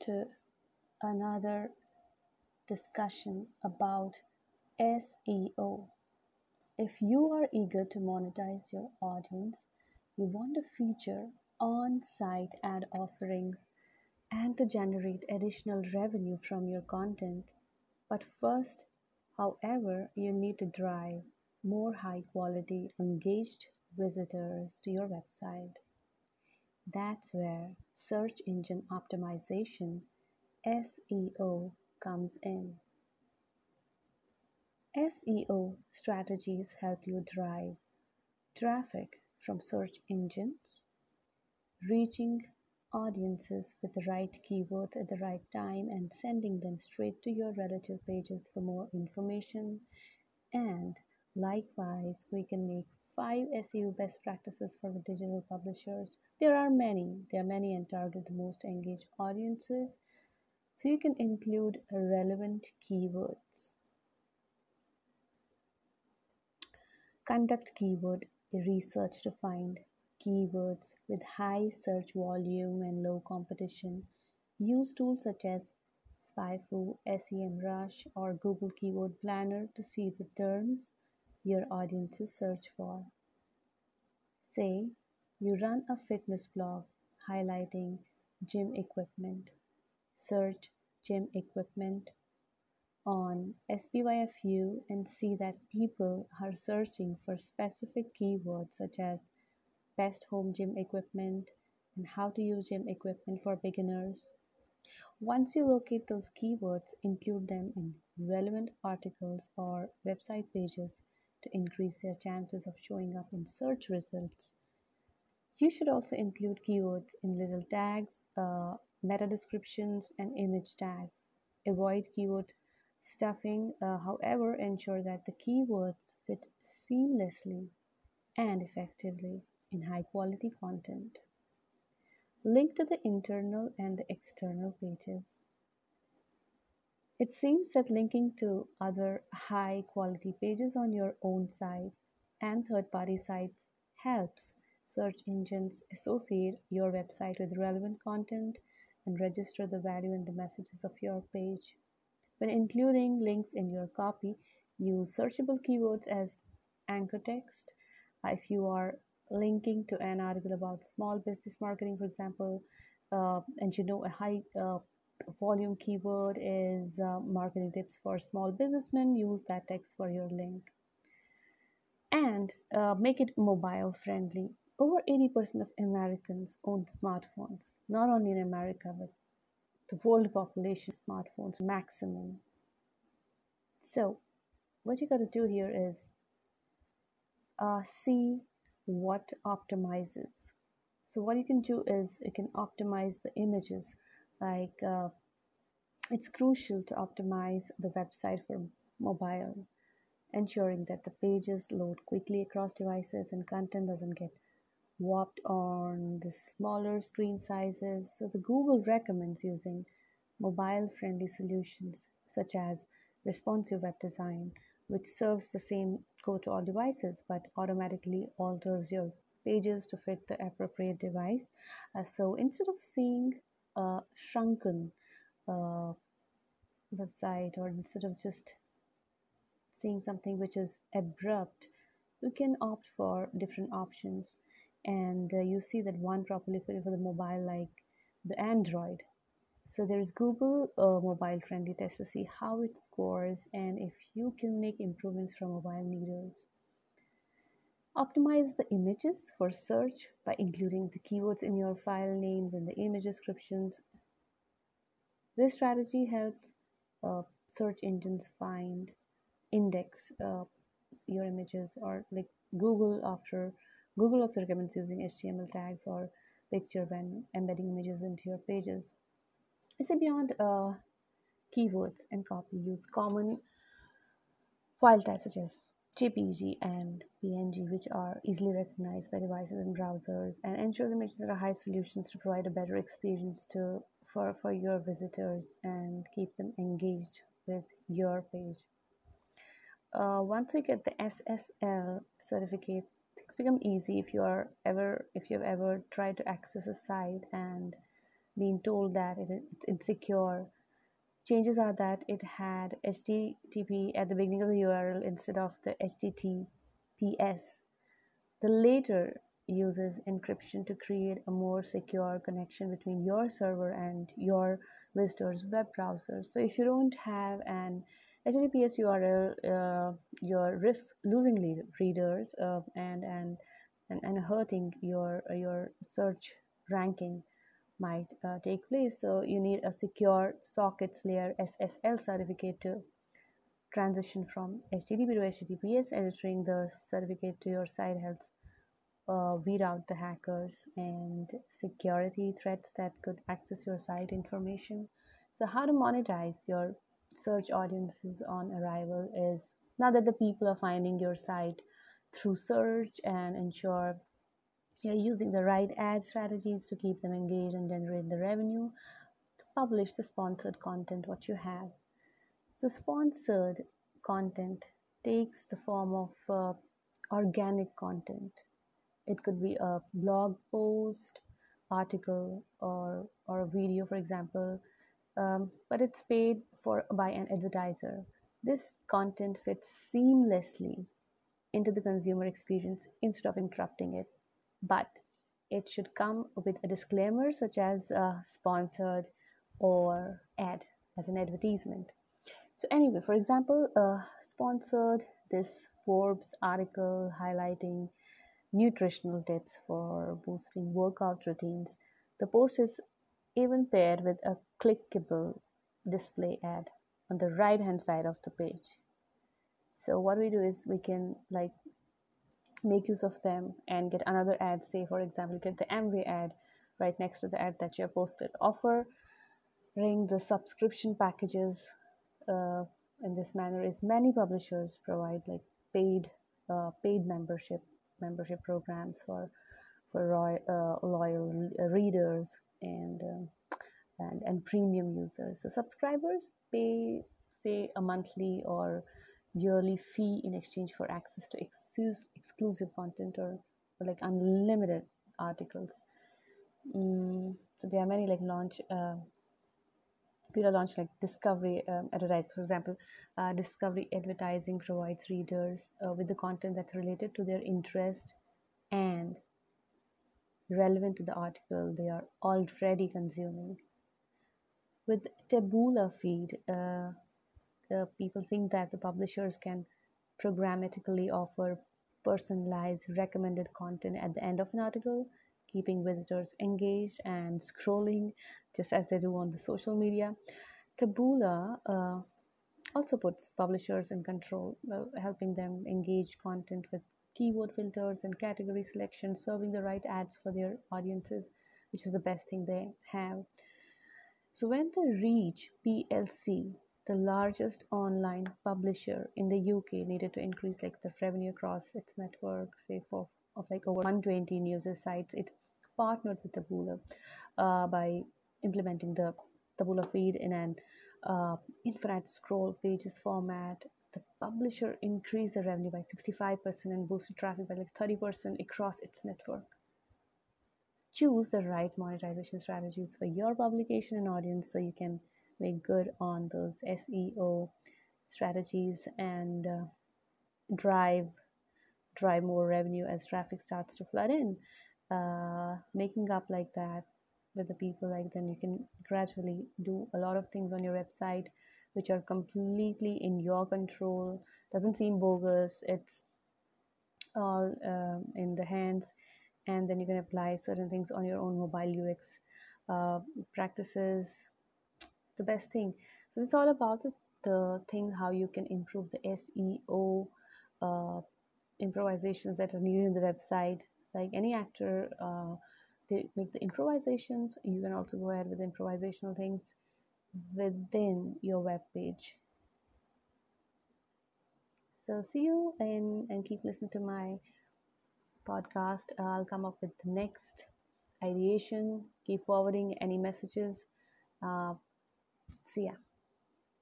to another discussion about SEO. If you are eager to monetize your audience, you want to feature on site ad offerings and to generate additional revenue from your content. But first, however, you need to drive more high quality engaged visitors to your website. That's where search engine optimization SEO comes in. SEO strategies help you drive traffic from search engines, reaching audiences with the right keywords at the right time and sending them straight to your relative pages for more information. And likewise, we can make five SEO best practices for the digital publishers. There are many, there are many and target the most engaged audiences. So you can include relevant keywords. Conduct keyword research to find keywords with high search volume and low competition. Use tools such as SpyFu, SEMrush, or Google Keyword Planner to see the terms your audiences search for. Say you run a fitness blog highlighting gym equipment. Search gym equipment on SPYFU and see that people are searching for specific keywords such as best home gym equipment and how to use gym equipment for beginners. Once you locate those keywords, include them in relevant articles or website pages to increase their chances of showing up in search results. You should also include keywords in little tags, uh, meta descriptions, and image tags. Avoid keyword stuffing, uh, however, ensure that the keywords fit seamlessly and effectively in high quality content. Link to the internal and the external pages. It seems that linking to other high quality pages on your own site and third party sites helps search engines associate your website with relevant content and register the value in the messages of your page. When including links in your copy, use searchable keywords as anchor text. if you are linking to an article about small business marketing, for example, uh, and you know a high uh, volume keyword is uh, marketing tips for small businessmen. Use that text for your link. And uh, make it mobile friendly. Over 80% of americans own smartphones. Not only in america but the world population smartphones maximum. So what you got to do here is uh, see what optimizes. So what you can do is you can optimize the images. Like uh, it's crucial to optimize the website for mobile ensuring that the pages load quickly across devices and content doesn't get warped on the smaller screen sizes. So the google recommends using mobile friendly solutions such as responsive web design which serves the same code to all devices but automatically alters your pages to fit the appropriate device. Uh, so instead of seeing a shrunken uh, website or instead of just seeing something which is abrupt you can opt for different options. And uh, you see that one properly for the mobile like the android. So there's google uh, mobile friendly test to see how it scores and if you can make improvements from mobile needers optimize the images for search by including the keywords in your file names and the image descriptions this strategy helps uh, search engines find, index uh, your images, or like Google after Google also recommends using HTML tags or picture when embedding images into your pages. I say beyond uh, keywords and copy, use common file types such as JPG and PNG, which are easily recognized by devices and browsers, and ensure the images are high solutions to provide a better experience to for, for your visitors and keep them engaged with your page. Uh, once we get the SSL certificate, things become easy if you are ever if you've ever tried to access a site and being told that it, it's insecure. Changes are that it had HTTP at the beginning of the URL instead of the HTTPS. The later uses encryption to create a more secure connection between your server and your visitors web browser. So if you don't have an https url uh, your risk losing readers uh, and, and and and hurting your your search ranking might uh, take place. So you need a secure sockets layer ssl certificate to transition from http to https entering the certificate to your site helps uh, weed out the hackers and security threats that could access your site information. So, how to monetize your search audiences on arrival is now that the people are finding your site through search and ensure you're using the right ad strategies to keep them engaged and generate the revenue to publish the sponsored content what you have so sponsored content takes the form of uh, organic content it could be a blog post article or or a video for example. Um, but it's paid for by an advertiser. This content fits seamlessly into the consumer experience instead of interrupting it. But it should come with a disclaimer such as uh, sponsored or ad as an advertisement. So anyway for example uh, sponsored this forbes article highlighting nutritional tips for boosting workout routines. The post is even paired with a clickable display ad on the right hand side of the page. So what we do is we can like make use of them and get another ad say for example get the Amway ad right next to the ad that you have posted offering the subscription packages uh, in this manner is many publishers provide like paid uh, paid membership membership programs for for roy, uh, loyal readers and, um, and and premium users. So subscribers pay say a monthly or yearly fee in exchange for access to excuse, exclusive content or, or, like unlimited articles. Mm, so there are many like launch. Uh, people launch like discovery um, advertising for example uh, discovery advertising provides readers uh, with the content that's related to their interest and relevant to the article they are already consuming. With taboola feed uh, people think that the publishers can programmatically offer personalized recommended content at the end of an article keeping visitors engaged and scrolling just as they do on the social media. Taboola uh, also puts publishers in control, uh, helping them engage content with keyword filters and category selection, serving the right ads for their audiences, which is the best thing they have. So when the Reach PLC, the largest online publisher in the UK, needed to increase like the revenue across its network, say for of like over 120 news sites, it partnered with Taboola uh, by implementing the Taboola feed in an uh, infinite scroll pages format. The publisher increased the revenue by 65% and boosted traffic by like 30% across its network. Choose the right monetization strategies for your publication and audience so you can make good on those SEO strategies and uh, drive drive more revenue as traffic starts to flood in. Uh, making up like that with the people like then you can gradually do a lot of things on your website which are completely in your control. Doesn't seem bogus. It's all um, in the hands. And then you can apply certain things on your own mobile ux uh, practices. The best thing. So it's all about the, the thing how you can improve the seo uh, improvisations that are needed in the website. Like any actor uh, they make the improvisations you can also go ahead with improvisational things within your web page. So see you and and keep listening to my podcast. I'll come up with the next ideation. Keep forwarding any messages. Uh, see ya